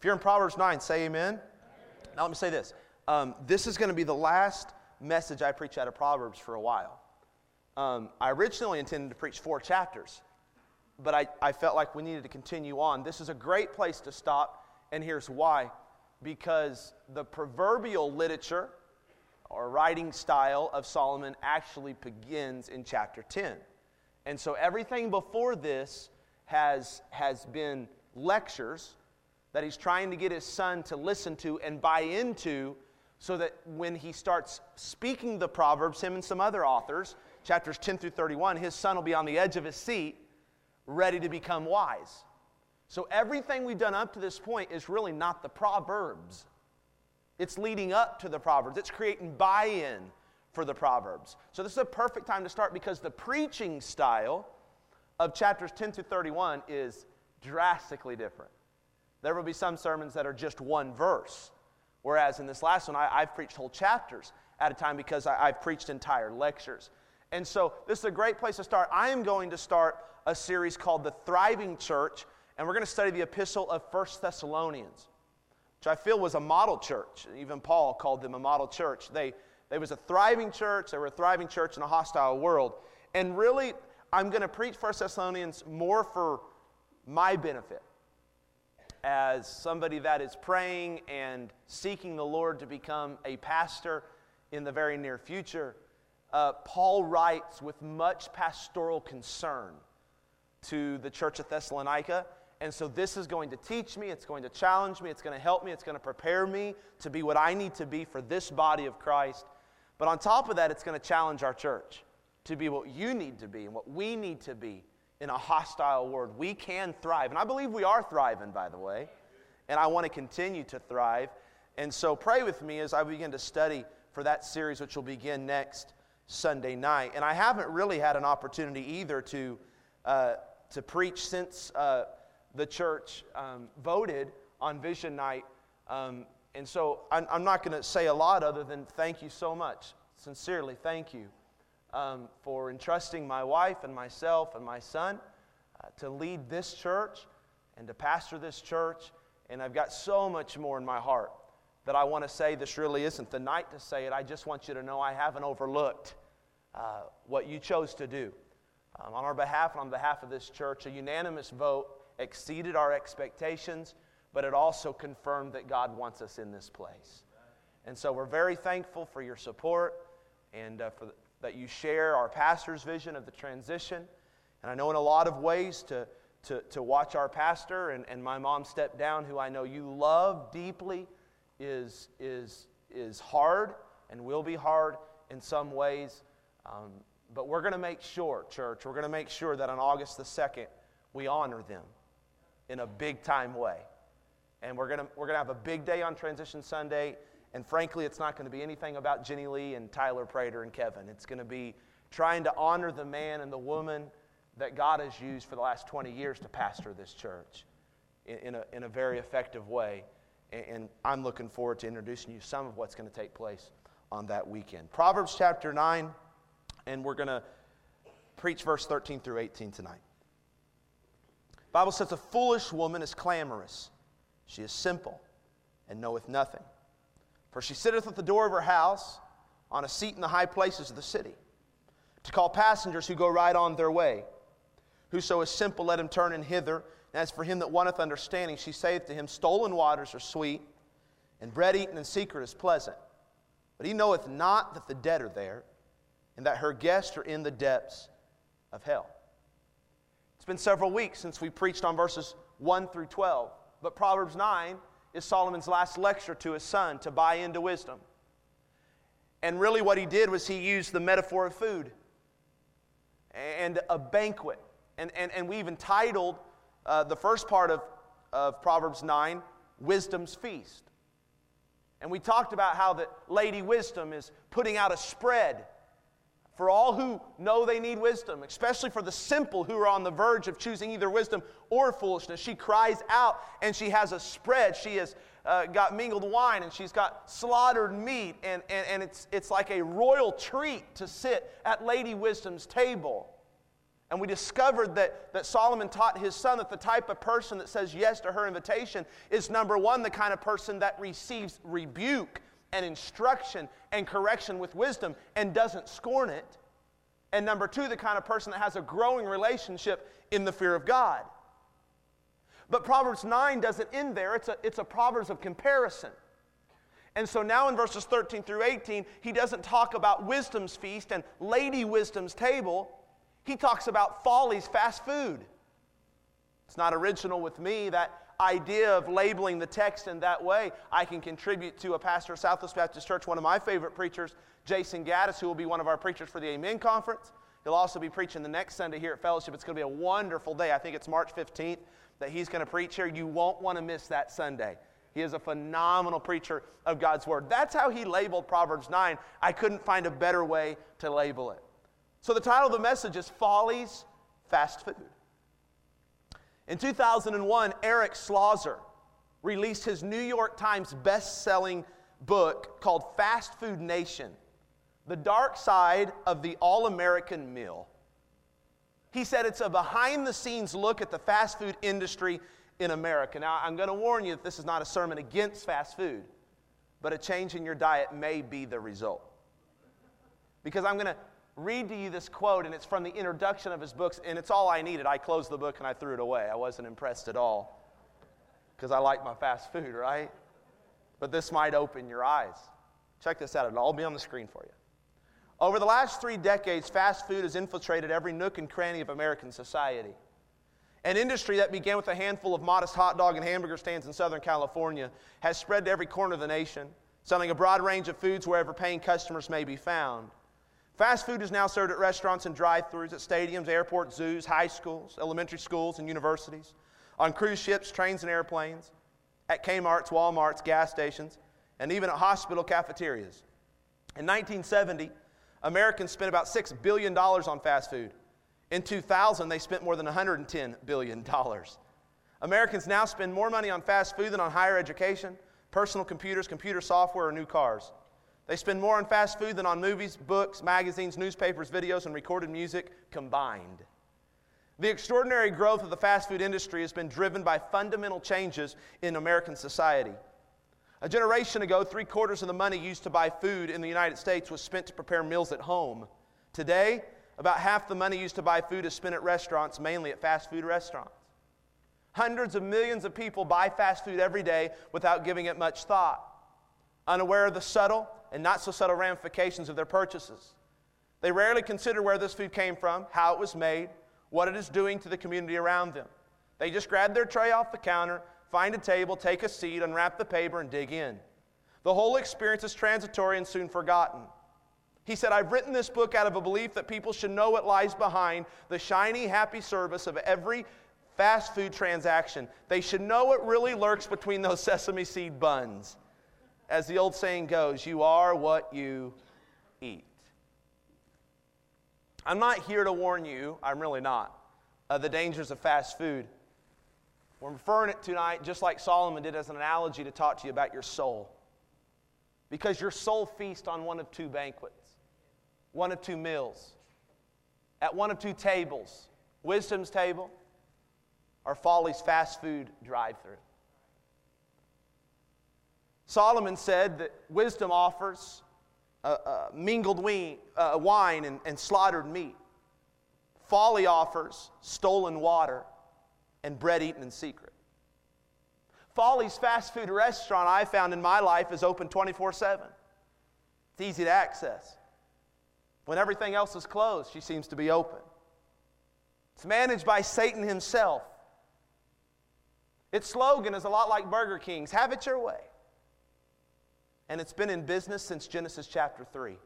If you're in Proverbs 9, say amen. Now, let me say this. Um, this is going to be the last message I preach out of Proverbs for a while. Um, I originally intended to preach four chapters, but I, I felt like we needed to continue on. This is a great place to stop, and here's why. Because the proverbial literature or writing style of Solomon actually begins in chapter 10. And so everything before this has, has been lectures that he's trying to get his son to listen to and buy into so that when he starts speaking the Proverbs, him and some other authors, chapters 10 through 31, his son will be on the edge of his seat, ready to become wise. So everything we've done up to this point is really not the Proverbs. It's leading up to the Proverbs, it's creating buy in for the Proverbs. So this is a perfect time to start because the preaching style of chapters 10 through 31 is drastically different. There will be some sermons that are just one verse, whereas in this last one, I, have preached whole chapters at a time because I, I've preached entire lectures. And so this is a great place to start. I am going to start a series called The Thriving Church, and we're going to study the epistle of First Thessalonians, which I feel was a model church. Even Paul called them a model church. They, they was a thriving church. They were a thriving church in a hostile world. And really, I'm going to preach First Thessalonians more for my benefit as somebody that is praying and seeking the Lord to become a pastor in the very near future, uh, Paul writes with much pastoral concern to the church at Thessalonica. And so this is going to teach me, it's going to challenge me, it's going to help me, it's going to prepare me to be what I need to be for this body of Christ. But on top of that, it's going to challenge our church to be what you need to be and what we need to be in a hostile world. We can thrive. And I believe we are thriving, by the way. And I want to continue to thrive. And so pray with me as I begin to study for that series, which will begin next Sunday night. And I haven't really had an opportunity either to, uh, to preach since uh, the church um, voted on Vision Night. Um, and so I'm, I'm not going to say a lot other than thank you so much. Sincerely, thank you um, for entrusting my wife and myself and my son uh, to lead this church and to pastor this church. And I've got so much more in my heart that I want to say. This really isn't the night to say it. I just want you to know I haven't overlooked uh, what you chose to do. Um, on our behalf and on behalf of this church, a unanimous vote exceeded our expectations, but it also confirmed that God wants us in this place. And so we're very thankful for your support and uh, for, the, that you share our pastor's vision of the transition. And I know in a lot of ways to, to, to watch our pastor and, and my mom step down, who I know you love deeply, is, is, is hard and will be hard in some ways. Um, but we're going to make sure, church, we're going to make sure that on August the 2nd, we honor them in a big time way. And we're going to, we're going to have a big day on Transition Sunday. And frankly, it's not going to be anything about Jenny Lee and Tyler Prater and Kevin. It's going to be trying to honor the man and the woman that God has used for the last 20 years to pastor this church in, in, a, in a very effective way. And, and I'm looking forward to introducing you some of what's going to take place on that weekend. Proverbs chapter 9, and we're going to preach verse 13 through 18 tonight. Bible says, A foolish woman is clamorous, she is simple and knoweth nothing. For she sitteth at the door of her house on a seat in the high places of the city, to call passengers who go right on their way. Whoso is simple, let him turn in hither. And as for him that wanteth understanding, she saith to him, Stolen waters are sweet, and bread eaten in secret is pleasant. But he knoweth not that the dead are there, and that her guests are in the depths of hell. It's been several weeks since we preached on verses 1 through 12, but Proverbs 9 is Solomon's last lecture to his son to buy into wisdom. And really, what he did was he used the metaphor of food and a banquet. And, and, and we even titled uh, the first part of, of Proverbs 9, Wisdom's Feast. And we talked about how that Lady Wisdom is putting out a spread for all who know they need wisdom, especially for the simple who are on the verge of choosing either wisdom or foolishness. She cries out and she has a spread. She has uh, got mingled wine and she's got slaughtered meat, and, and, and it's, it's like a royal treat to sit at Lady Wisdom's table. And we discovered that, that Solomon taught his son that the type of person that says yes to her invitation is number one, the kind of person that receives rebuke and instruction and correction with wisdom and doesn't scorn it. And number two, the kind of person that has a growing relationship in the fear of God. But Proverbs 9 doesn't end there, it's a, it's a Proverbs of comparison. And so now in verses 13 through 18, he doesn't talk about wisdom's feast and Lady Wisdom's table. He talks about folly's fast food. It's not original with me, that idea of labeling the text in that way. I can contribute to a pastor of Southwest Baptist Church, one of my favorite preachers, Jason Gaddis, who will be one of our preachers for the Amen Conference. He'll also be preaching the next Sunday here at Fellowship. It's going to be a wonderful day. I think it's March 15th that he's going to preach here. You won't want to miss that Sunday. He is a phenomenal preacher of God's Word. That's how he labeled Proverbs 9. I couldn't find a better way to label it. So the title of the message is Folly's Fast Food. In 2001, Eric Schlosser released his New York Times best-selling book called Fast Food Nation: The Dark Side of the All-American Meal. He said it's a behind-the-scenes look at the fast food industry in America. Now, I'm going to warn you that this is not a sermon against fast food, but a change in your diet may be the result. Because I'm going to read to you this quote, and it's from the introduction of his books, and it's all I needed. I closed the book and I threw it away. I wasn't impressed at all because I like my fast food, right? But this might open your eyes. Check this out, it'll all be on the screen for you. Over the last three decades, fast food has infiltrated every nook and cranny of American society. An industry that began with a handful of modest hot dog and hamburger stands in Southern California has spread to every corner of the nation, selling a broad range of foods wherever paying customers may be found. Fast food is now served at restaurants and drive throughs, at stadiums, airports, zoos, high schools, elementary schools, and universities, on cruise ships, trains, and airplanes, at Kmart's, Walmart's, gas stations, and even at hospital cafeterias. In 1970, Americans spent about $6 billion on fast food. In 2000, they spent more than $110 billion. Americans now spend more money on fast food than on higher education, personal computers, computer software, or new cars. They spend more on fast food than on movies, books, magazines, newspapers, videos, and recorded music combined. The extraordinary growth of the fast food industry has been driven by fundamental changes in American society. A generation ago, three quarters of the money used to buy food in the United States was spent to prepare meals at home. Today, about half the money used to buy food is spent at restaurants, mainly at fast food restaurants. Hundreds of millions of people buy fast food every day without giving it much thought, unaware of the subtle and not so subtle ramifications of their purchases. They rarely consider where this food came from, how it was made, what it is doing to the community around them. They just grab their tray off the counter, find a table, take a seat, unwrap the paper, and dig in. The whole experience is transitory and soon forgotten. He said, I've written this book out of a belief that people should know what lies behind the shiny, happy service of every fast food transaction. They should know what really lurks between those sesame seed buns. As the old saying goes, you are what you eat. I'm not here to warn you, I'm really not, of the dangers of fast food. We're referring it tonight, just like Solomon did, as an analogy to talk to you about your soul. Because your soul feasts on one of two banquets one of two meals, at one of two tables wisdom's table or folly's fast food drive through. Solomon said that wisdom offers uh, uh, mingled wine, uh, wine and, and slaughtered meat. Folly offers stolen water and bread eaten in secret. Folly's fast food restaurant, I found in my life, is open 24 7. It's easy to access. When everything else is closed, she seems to be open. It's managed by Satan himself. Its slogan is a lot like Burger King's have it your way. And it's been in business since Genesis chapter 3.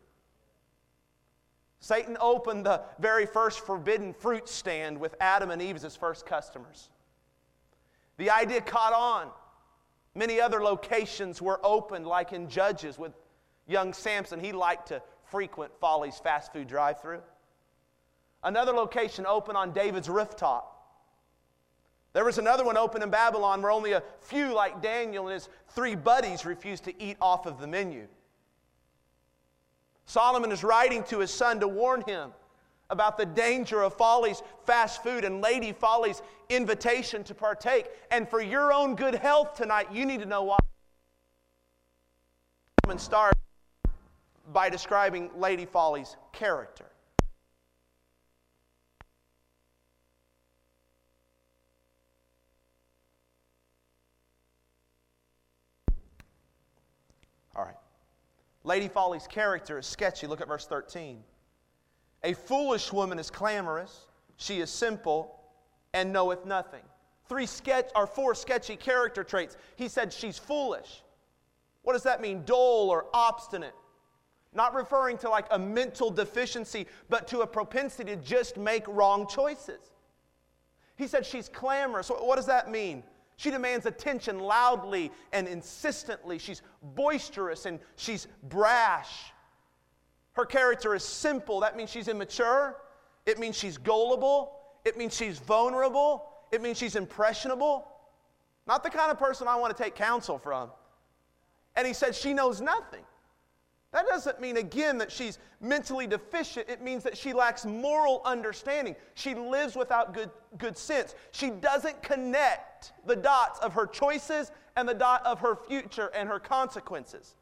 Satan opened the very first forbidden fruit stand with Adam and Eve as his first customers. The idea caught on. Many other locations were opened, like in Judges with young Samson. He liked to frequent Folly's fast food drive through. Another location opened on David's rooftop. There was another one open in Babylon where only a few, like Daniel and his three buddies, refused to eat off of the menu. Solomon is writing to his son to warn him about the danger of Folly's fast food and Lady Folly's invitation to partake. And for your own good health tonight, you need to know why. And start by describing Lady Folly's character. All right. Lady Folly's character is sketchy. Look at verse 13. A foolish woman is clamorous, she is simple, and knoweth nothing. Three sketch or four sketchy character traits. He said she's foolish. What does that mean? Dull or obstinate. Not referring to like a mental deficiency, but to a propensity to just make wrong choices. He said she's clamorous. What does that mean? She demands attention loudly and insistently. She's boisterous and she's brash. Her character is simple. That means she's immature. It means she's gullible. It means she's vulnerable. It means she's impressionable. Not the kind of person I want to take counsel from. And he said she knows nothing. That doesn't mean, again, that she's mentally deficient. It means that she lacks moral understanding. She lives without good, good sense. She doesn't connect the dots of her choices and the dot of her future and her consequences.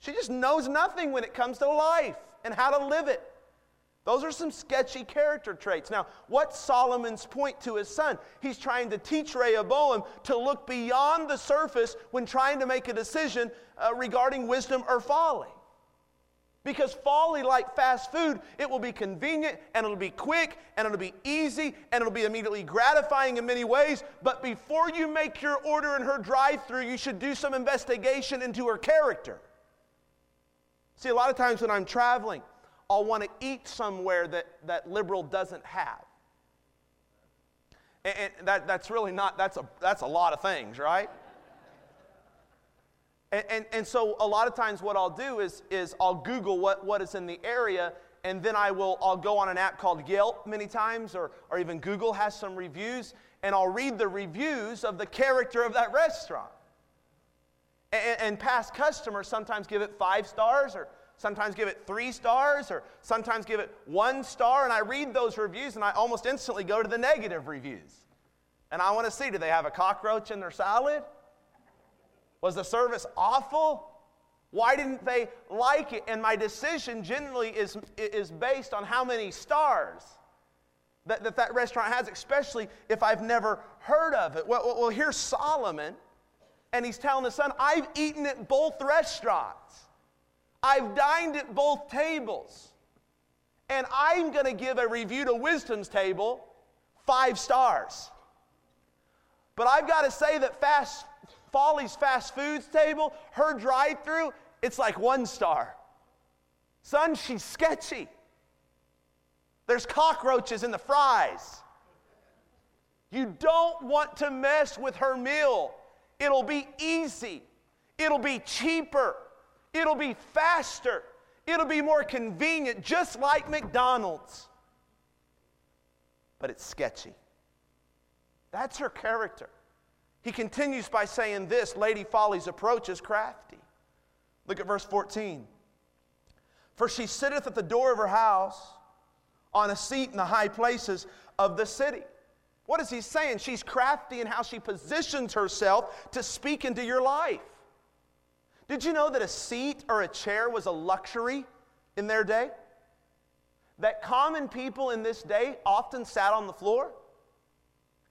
She just knows nothing when it comes to life and how to live it. Those are some sketchy character traits. Now, what's Solomon's point to his son? He's trying to teach Rehoboam to look beyond the surface when trying to make a decision uh, regarding wisdom or folly. Because folly, like fast food, it will be convenient and it'll be quick and it'll be easy and it'll be immediately gratifying in many ways. But before you make your order in her drive through, you should do some investigation into her character. See, a lot of times when I'm traveling, I'll want to eat somewhere that, that liberal doesn't have. And, and that, that's really not, that's a, that's a lot of things, right? And, and, and, so a lot of times what I'll do is, is I'll Google what, what is in the area and then I will I'll go on an app called Yelp many times or, or even Google has some reviews and I'll read the reviews of the character of that restaurant. And, and past customers sometimes give it five stars or sometimes give it three stars or sometimes give it one star. And I read those reviews and I almost instantly go to the negative reviews. And I want to see do they have a cockroach in their salad? Was the service awful? Why didn't they like it? And my decision generally is, is based on how many stars that, that that restaurant has, especially if I've never heard of it. Well, well, here's Solomon and he's telling his son, I've eaten at both restaurants. I've dined at both tables. And I'm going to give a review to Wisdom's table five stars. But I've got to say that fast, Folly's fast foods table, her drive through, it's like one star. Son, she's sketchy. There's cockroaches in the fries. You don't want to mess with her meal. It'll be easy. It'll be cheaper. It'll be faster. It'll be more convenient, just like McDonald's. But it's sketchy. That's her character. He continues by saying this Lady Folly's approach is crafty. Look at verse 14. For she sitteth at the door of her house on a seat in the high places of the city. What is he saying? She's crafty in how she positions herself to speak into your life. Did you know that a seat or a chair was a luxury in their day? That common people in this day often sat on the floor,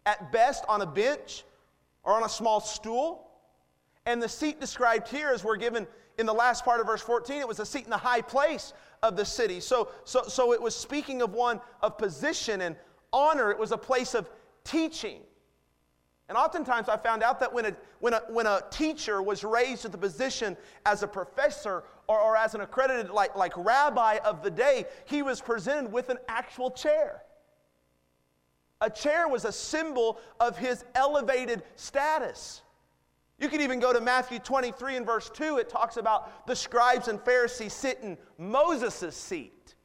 at best on a bench or on a small stool. And the seat described here, as we're given in the last part of verse 14, it was a seat in the high place of the city. So, so, so it was speaking of one of position and honor, it was a place of teaching. And oftentimes I found out that when a, when a, when a teacher was raised to the position as a professor or, or as an accredited like, like rabbi of the day, he was presented with an actual chair. A chair was a symbol of his elevated status. You can even go to Matthew 23 and verse 2. It talks about the scribes and Pharisees sitting Moses' seat.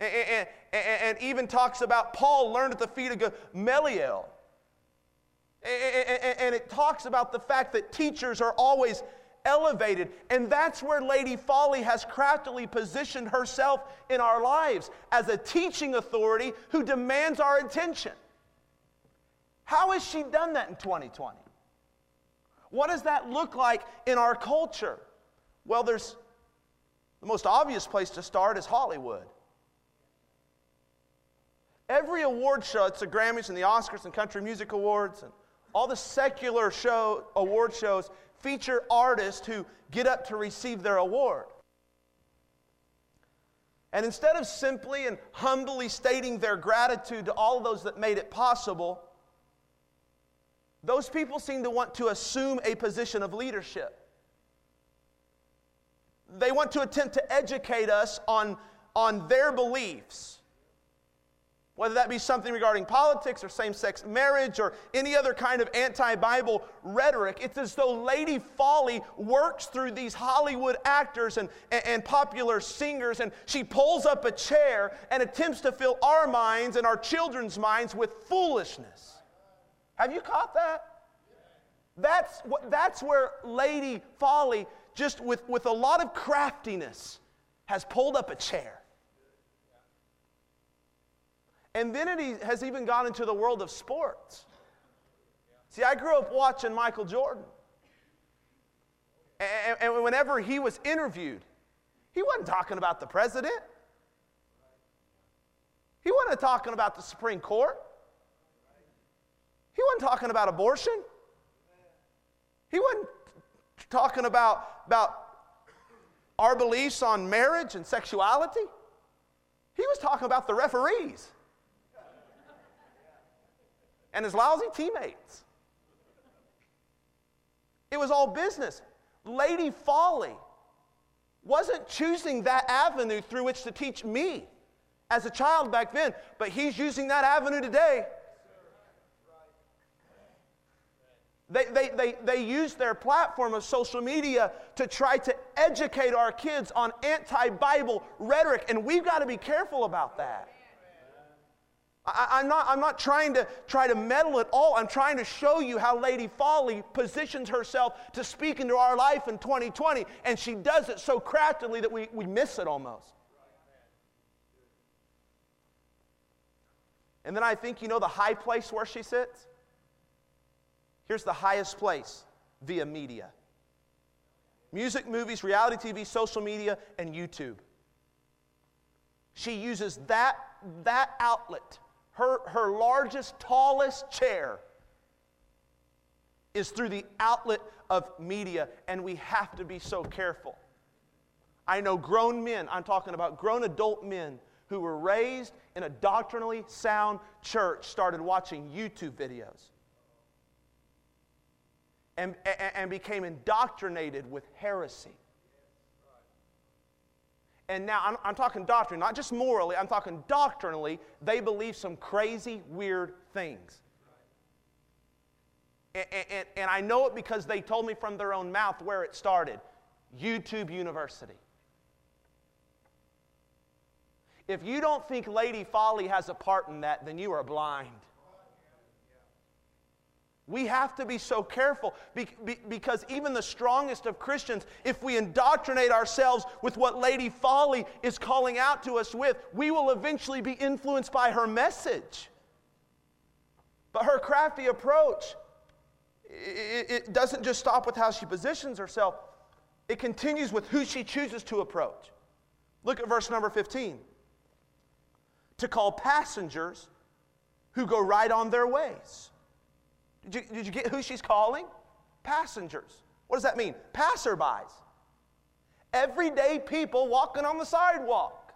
And, and, and, even talks about Paul learned at the feet of Gamaliel. And it talks about the fact that teachers are always elevated. And that's where Lady Folly has craftily positioned herself in our lives as a teaching authority who demands our attention. How has she done that in 2020? What does that look like in our culture? Well, there's the most obvious place to start is Hollywood. Every award show, it's the Grammys and the Oscars and Country Music Awards and all the secular show award shows feature artists who get up to receive their award. And instead of simply and humbly stating their gratitude to all those that made it possible, those people seem to want to assume a position of leadership. They want to attempt to educate us on, on their beliefs whether that be something regarding politics or same sex marriage or any other kind of anti Bible rhetoric. It's as though Lady Folly works through these Hollywood actors and, and, and, popular singers, and she pulls up a chair and attempts to fill our minds and our children's minds with foolishness. Have you caught that? That's, what, that's where Lady Folly, just with, with a lot of craftiness, has pulled up a chair and then it has even gone into the world of sports. See, I grew up watching Michael Jordan. And, and whenever he was interviewed, he wasn't talking about the president. He wasn't talking about the Supreme Court. He wasn't talking about abortion. He wasn't talking about, about our beliefs on marriage and sexuality. He was talking about the referees and his lousy teammates. It was all business. Lady Folly wasn't choosing that avenue through which to teach me as a child back then, but he's using that avenue today. They, they, they, they use their platform of social media to try to educate our kids on anti Bible rhetoric, and we've got to be careful about that. I, am not, I'm not trying to try to meddle at all. I'm trying to show you how Lady Folly positions herself to speak into our life in 2020, and she does it so craftily that we, we miss it almost. And then I think you know the high place where she sits? Here's the highest place via media music, movies, reality TV, social media, and YouTube. She uses that, that outlet her, her largest, tallest chair is through the outlet of media, and we have to be so careful. I know grown men, I'm talking about grown adult men who were raised in a doctrinally sound church, started watching YouTube videos and, and, and became indoctrinated with heresy. And now I'm, I'm, talking doctrine, not just morally, I'm talking doctrinally. They believe some crazy, weird things. And, and, and I know it because they told me from their own mouth where it started YouTube University. If you don't think Lady Folly has a part in that, then you are blind. We have to be so careful because even the strongest of Christians, if we indoctrinate ourselves with what Lady Folly is calling out to us with, we will eventually be influenced by her message. But her crafty approach, it doesn't just stop with how she positions herself, it continues with who she chooses to approach. Look at verse number 15. To call passengers who go right on their ways. Did you, did you get who she's calling? Passengers. What does that mean? Passerbys. Everyday people walking on the sidewalk,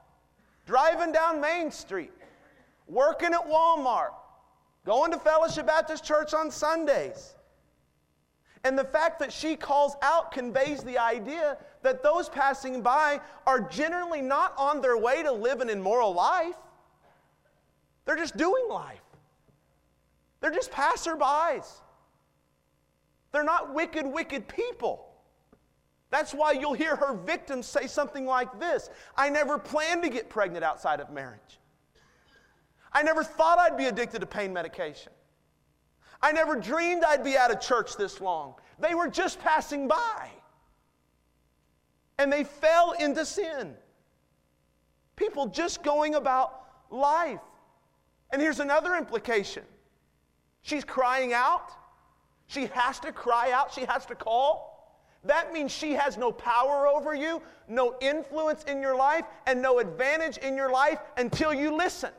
driving down Main Street, working at Walmart, going to Fellowship Baptist Church on Sundays. And the fact that she calls out conveys the idea that those passing by are generally not on their way to live an immoral life. They're just doing life. They're just passerbys. They're not wicked, wicked people. That's why you'll hear her victims say something like this I never planned to get pregnant outside of marriage. I never thought I'd be addicted to pain medication. I never dreamed I'd be out of church this long. They were just passing by. and they fell into sin. People just going about life. And here's another implication she's crying out. She has to cry out, she has to call. That means she has no power over you, no influence in your life, and no advantage in your life until you listen,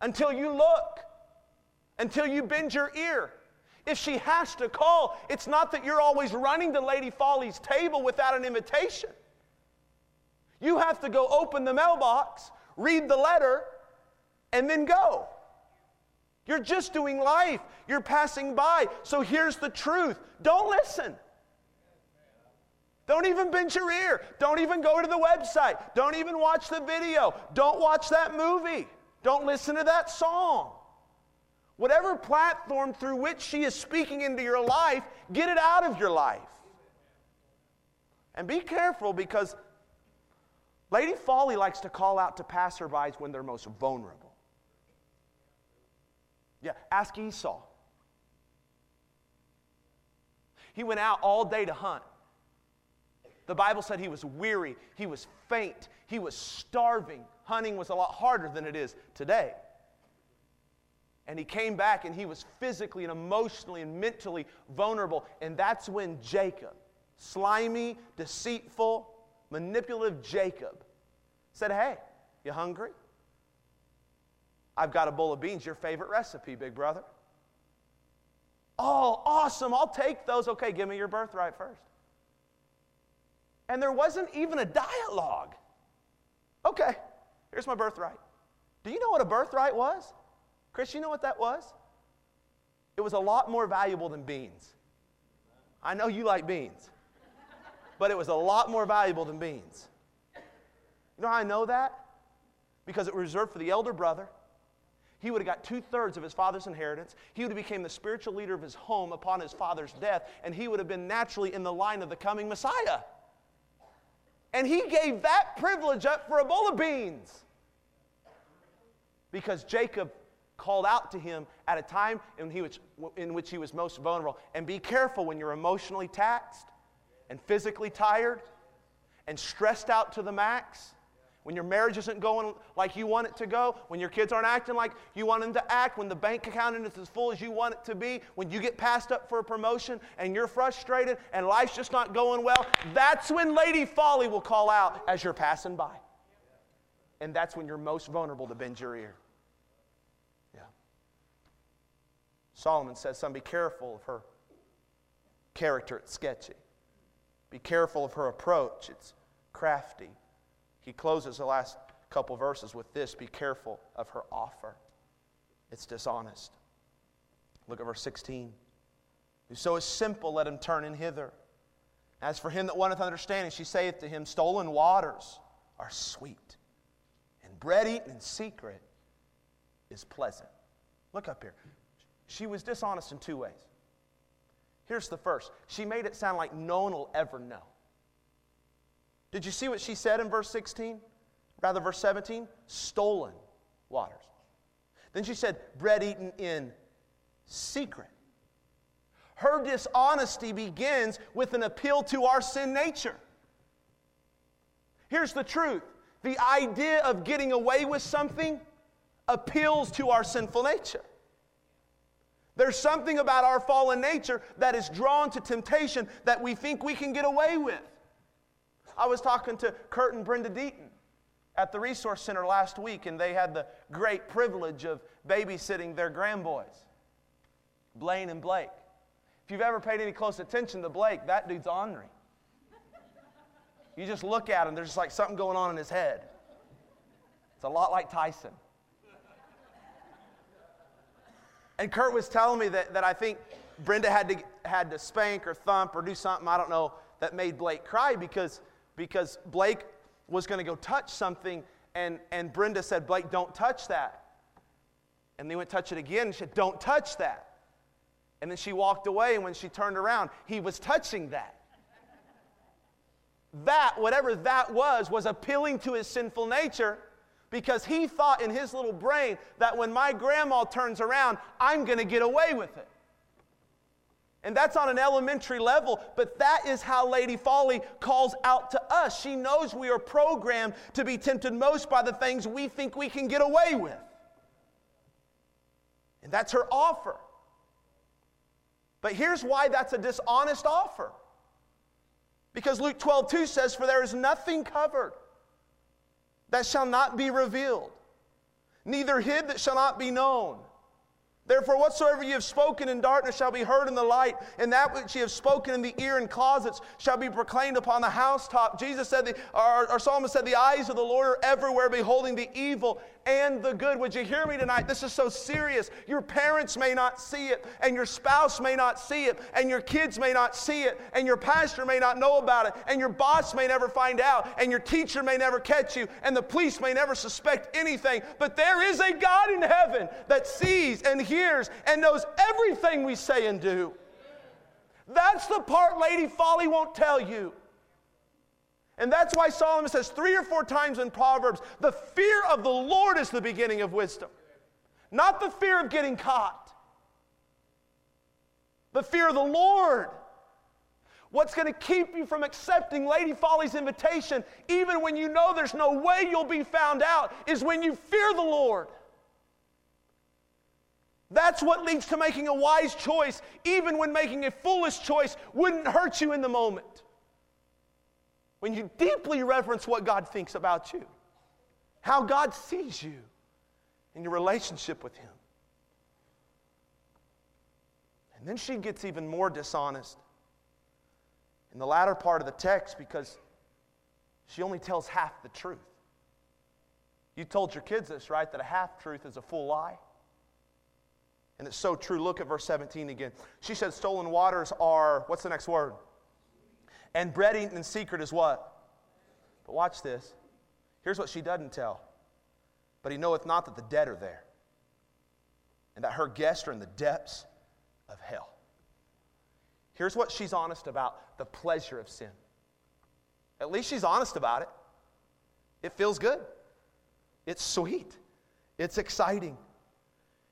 until you look, until you bend your ear. If she has to call, it's not that you're always running to Lady Folly's table without an invitation. You have to go open the mailbox, read the letter, and then go. You're just doing life. You're passing by. So here's the truth don't listen. Don't even bend your ear. Don't even go to the website. Don't even watch the video. Don't watch that movie. Don't listen to that song. Whatever platform through which she is speaking into your life, get it out of your life. And be careful because Lady Folly likes to call out to passerbys when they're most vulnerable. Yeah, ask Esau. He went out all day to hunt. The Bible said he was weary, he was faint, he was starving. Hunting was a lot harder than it is today. And he came back and he was physically and emotionally and mentally vulnerable. And that's when Jacob, slimy, deceitful, manipulative Jacob, said, Hey, you hungry? I've got a bowl of beans, your favorite recipe, big brother. Oh, awesome. I'll take those. Okay, give me your birthright first. And there wasn't even a dialogue. Okay, here's my birthright. Do you know what a birthright was? Chris, you know what that was? It was a lot more valuable than beans. I know you like beans, but it was a lot more valuable than beans. You know how I know that? Because it was reserved for the elder brother he would have got two thirds of his father's inheritance. He would have become the spiritual leader of his home upon his father's death, and he would have been naturally in the line of the coming Messiah. And he gave that privilege up for a bowl of beans because Jacob called out to him at a time in, was, in which he was most vulnerable. And be careful when you're emotionally taxed and physically tired and stressed out to the max when your marriage isn't going like you want it to go, when your kids aren't acting like you want them to act, when the bank account isn't as full as you want it to be, when you get passed up for a promotion and you're frustrated and life's just not going well, that's when Lady Folly will call out as you're passing by. And that's when you're most vulnerable to bend your ear. Yeah. Solomon says, Son, be careful of her character, it's sketchy. Be careful of her approach, it's crafty. He closes the last couple verses with this Be careful of her offer, it's dishonest. Look at verse 16. Whoso is simple, let him turn in hither. As for him that wanteth understanding, she saith to him, Stolen waters are sweet, and bread eaten in secret is pleasant. Look up here. She was dishonest in two ways. Here's the first she made it sound like no one will ever know. Did you see what she said in verse 16? Rather, verse 17? Stolen waters. Then she said, bread eaten in secret. Her dishonesty begins with an appeal to our sin nature. Here's the truth the idea of getting away with something appeals to our sinful nature. There's something about our fallen nature that is drawn to temptation that we think we can get away with. I was talking to Kurt and Brenda Deaton at the Resource Center last week, and they had the great privilege of babysitting their grandboys, Blaine and Blake. If you've ever paid any close attention to Blake, that dude's ornery. You just look at him, there's just like something going on in his head. It's a lot like Tyson. And Kurt was telling me that, that I think Brenda had to, had to spank or thump or do something, I don't know, that made Blake cry because because Blake was going to go touch something, and, and Brenda said, Blake, don't touch that. And they went touch it again, and she said, Don't touch that. And then she walked away, and when she turned around, he was touching that. That, whatever that was, was appealing to his sinful nature because he thought in his little brain that when my grandma turns around, I'm going to get away with it. And that's on an elementary level, but that is how Lady Folly calls out to us. She knows we are programmed to be tempted most by the things we think we can get away with. And that's her offer. But here's why that's a dishonest offer. Because Luke 12, 2 says, For there is nothing covered that shall not be revealed, neither hid that shall not be known. Therefore, whatsoever you have spoken in darkness shall be heard in the light, and that which you have spoken in the ear and closets shall be proclaimed upon the housetop. Jesus said, the, our, our psalmist said, The eyes of the Lord are everywhere, beholding the evil and the good. Would you hear me tonight? This is so serious. Your parents may not see it, and your spouse may not see it, and your kids may not see it, and your pastor may not know about it, and your boss may never find out, and your teacher may never catch you, and the police may never suspect anything. But there is a God in heaven that sees and hears and knows everything we say and do. That's the part Lady Folly won't tell you. And that's why Solomon says three or four times in Proverbs the fear of the Lord is the beginning of wisdom, not the fear of getting caught. The fear of the Lord. What's going to keep you from accepting Lady Folly's invitation, even when you know there's no way you'll be found out, is when you fear the Lord. That's what leads to making a wise choice, even when making a foolish choice wouldn't hurt you in the moment when you deeply reverence what God thinks about you, how God sees you, in your relationship with Him. And then she gets even more dishonest in the latter part of the text because she only tells half the truth. You told your kids this, right? That a half truth is a full lie. And it's so true. Look at verse 17 again. She said, Stolen waters are, what's the next word? And bread eaten in secret is what? But watch this. Here's what she doesn't tell. But he knoweth not that the dead are there, and that her guests are in the depths of hell. Here's what she's honest about the pleasure of sin. At least she's honest about it. It feels good, it's sweet, it's exciting.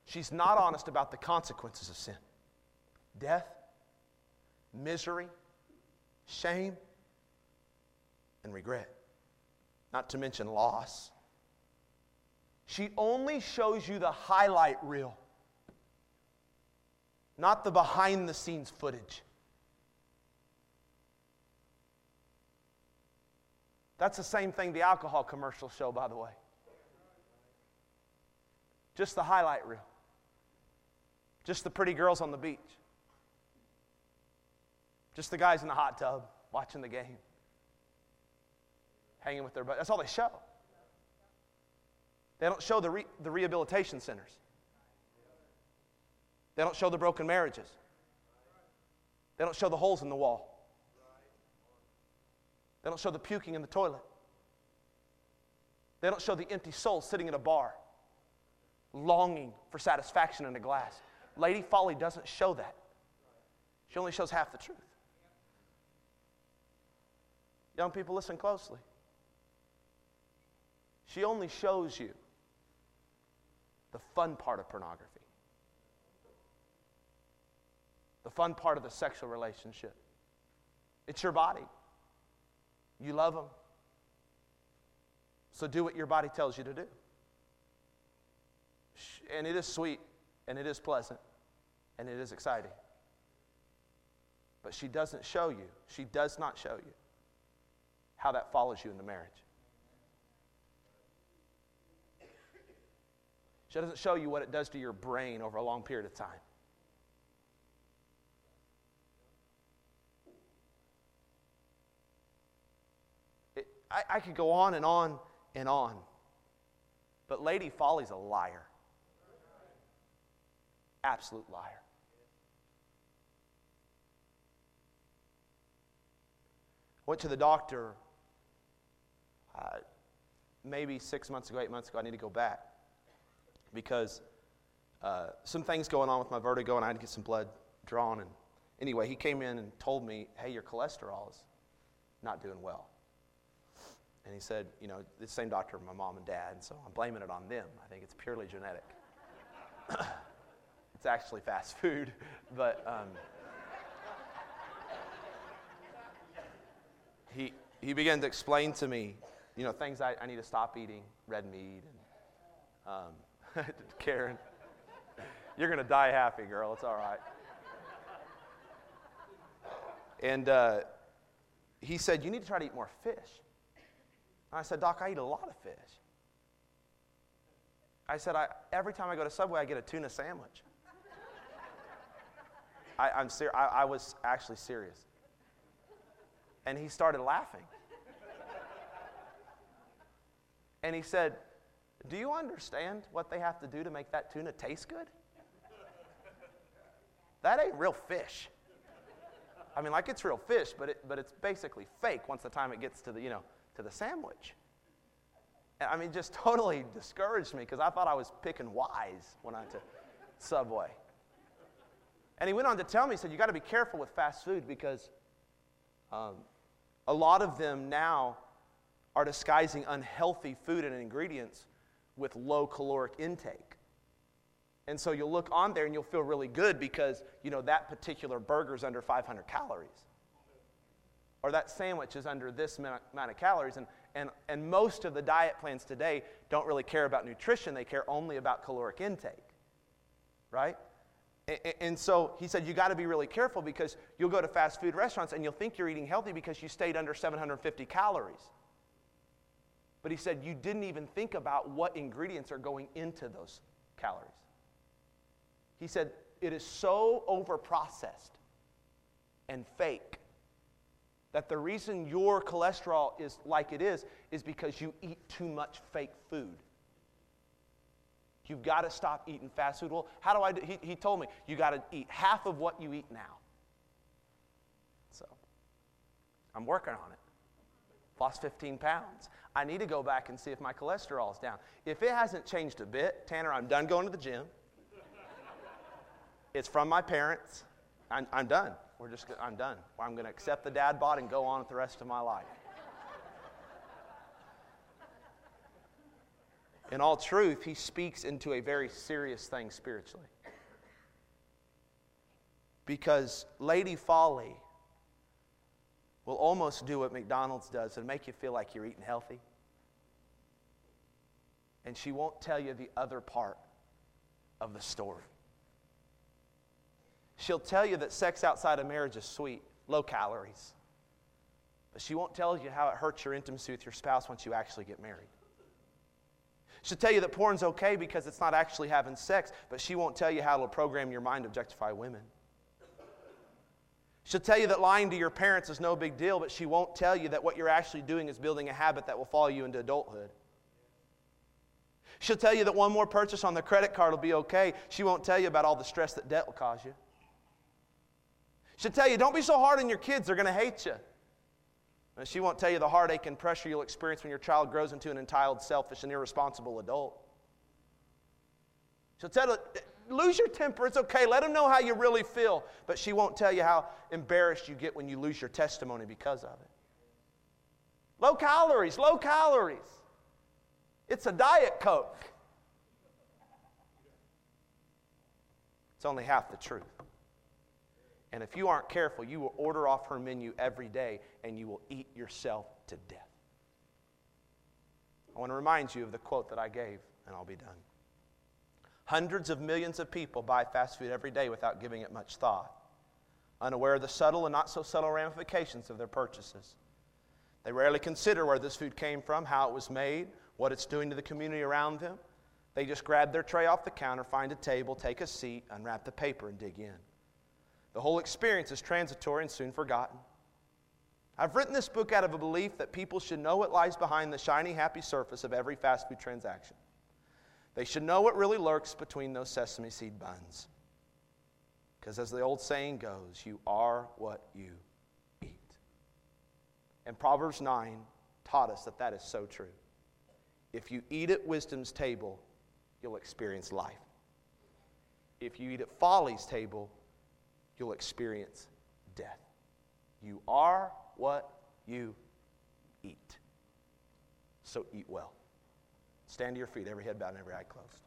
She's not honest about the consequences of sin death, misery, shame, and regret, not to mention loss. She only shows you the highlight reel, not the behind the scenes footage. That's the same thing the alcohol commercials show, by the way. Just the highlight reel. Just the pretty girls on the beach. Just the guys in the hot tub watching the game, hanging with their buddies. That's all they show. They don't show the, re- the rehabilitation centers. They don't show the broken marriages. They don't show the holes in the wall. They don't show the puking in the toilet. They don't show the empty soul sitting in a bar, longing for satisfaction in a glass. Lady Folly doesn't show that. She only shows half the truth. Young people, listen closely. She only shows you the fun part of pornography, the fun part of the sexual relationship. It's your body. You love them. So do what your body tells you to do. And it is sweet, and it is pleasant, and it is exciting. But she doesn't show you, she does not show you how that follows you in the marriage. She doesn't show you what it does to your brain over a long period of time. It, I, I could go on and on and on, but Lady Folly's a liar. Absolute liar. Went to the doctor uh, maybe six months ago, eight months ago, I need to go back because uh, some things going on with my vertigo and I had to get some blood drawn. And anyway, he came in and told me, hey, your cholesterol is not doing well. And he said, you know, the same doctor, my mom and dad, and so I'm blaming it on them. I think it's purely genetic. it's actually fast food, but um, he, he began to explain to me you know, things I, I need to stop eating, red meat. And, um, Karen, you're going to die happy, girl. It's all right. And uh, he said, You need to try to eat more fish. And I said, Doc, I eat a lot of fish. I said, I, every time I go to Subway, I get a tuna sandwich. I, am ser- I, I was actually serious. And he started laughing. And he said, Do you understand what they have to do to make that tuna taste good? That ain't real fish. I mean, like it's real fish, but, it, but it's basically fake once the time it gets to the, you know, to the sandwich. And, I mean, just totally discouraged me because I thought I was picking wise when I went to Subway. And he went on to tell me, he said, you got to be careful with fast food because um, a lot of them now are disguising unhealthy food and ingredients with low caloric intake. And so you'll look on there and you'll feel really good because, you know, that particular burger is under 500 calories. Or that sandwich is under this amount of calories. And, and, and most of the diet plans today don't really care about nutrition, they care only about caloric intake. Right? And so he said, you got to be really careful because you'll go to fast food restaurants and you'll think you're eating healthy because you stayed under 750 calories. But he said, you didn't even think about what ingredients are going into those calories. He said, it is so overprocessed and fake that the reason your cholesterol is like it is is because you eat too much fake food. You've got to stop eating fast food. Well, how do I do? He, he told me, you got to eat half of what you eat now. So, I'm working on it. Lost 15 pounds. I need to go back and see if my cholesterol is down. If it hasn't changed a bit, Tanner, I'm done going to the gym. It's from my parents. I'm, I'm done. We're just, I'm done. I'm going to accept the dad bod and go on with the rest of my life. In all truth, he speaks into a very serious thing spiritually. Because Lady Folly will almost do what McDonald's does and make you feel like you're eating healthy. And she won't tell you the other part of the story. She'll tell you that sex outside of marriage is sweet, low calories. But she won't tell you how it hurts your intimacy with your spouse once you actually get married. She'll tell you that porn's okay because it's not actually having sex, but she won't tell you how it'll program your mind to objectify women. She'll tell you that lying to your parents is no big deal, but she won't tell you that what you're actually doing is building a habit that will follow you into adulthood. She'll tell you that one more purchase on the credit card will be okay. She won't tell you about all the stress that debt will cause you. She'll tell you, don't be so hard on your kids, they're going to hate you. And she won't tell you the heartache and pressure you'll experience when your child grows into an entitled, selfish, and irresponsible adult. She'll tell you, lose your temper, it's okay. Let them know how you really feel. But she won't tell you how embarrassed you get when you lose your testimony because of it. Low calories, low calories. It's a Diet Coke. It's only half the truth. And if you aren't careful, you will order off her menu every day and you will eat yourself to death. I want to remind you of the quote that I gave, and I'll be done. Hundreds of millions of people buy fast food every day without giving it much thought, unaware of the subtle and not so subtle ramifications of their purchases. They rarely consider where this food came from, how it was made, what it's doing to the community around them. They just grab their tray off the counter, find a table, take a seat, unwrap the paper, and dig in. The whole experience is transitory and soon forgotten. I've written this book out of a belief that people should know what lies behind the shiny, happy surface of every fast food transaction. They should know what really lurks between those sesame seed buns. Because as the old saying goes, you are what you eat. And Proverbs 9 taught us that that is so true. If you eat at wisdom's table, you'll experience life. If you eat at folly's table, you'll experience death. You are what you eat. So eat well. Stand to your feet, every head bowed and every eye closed.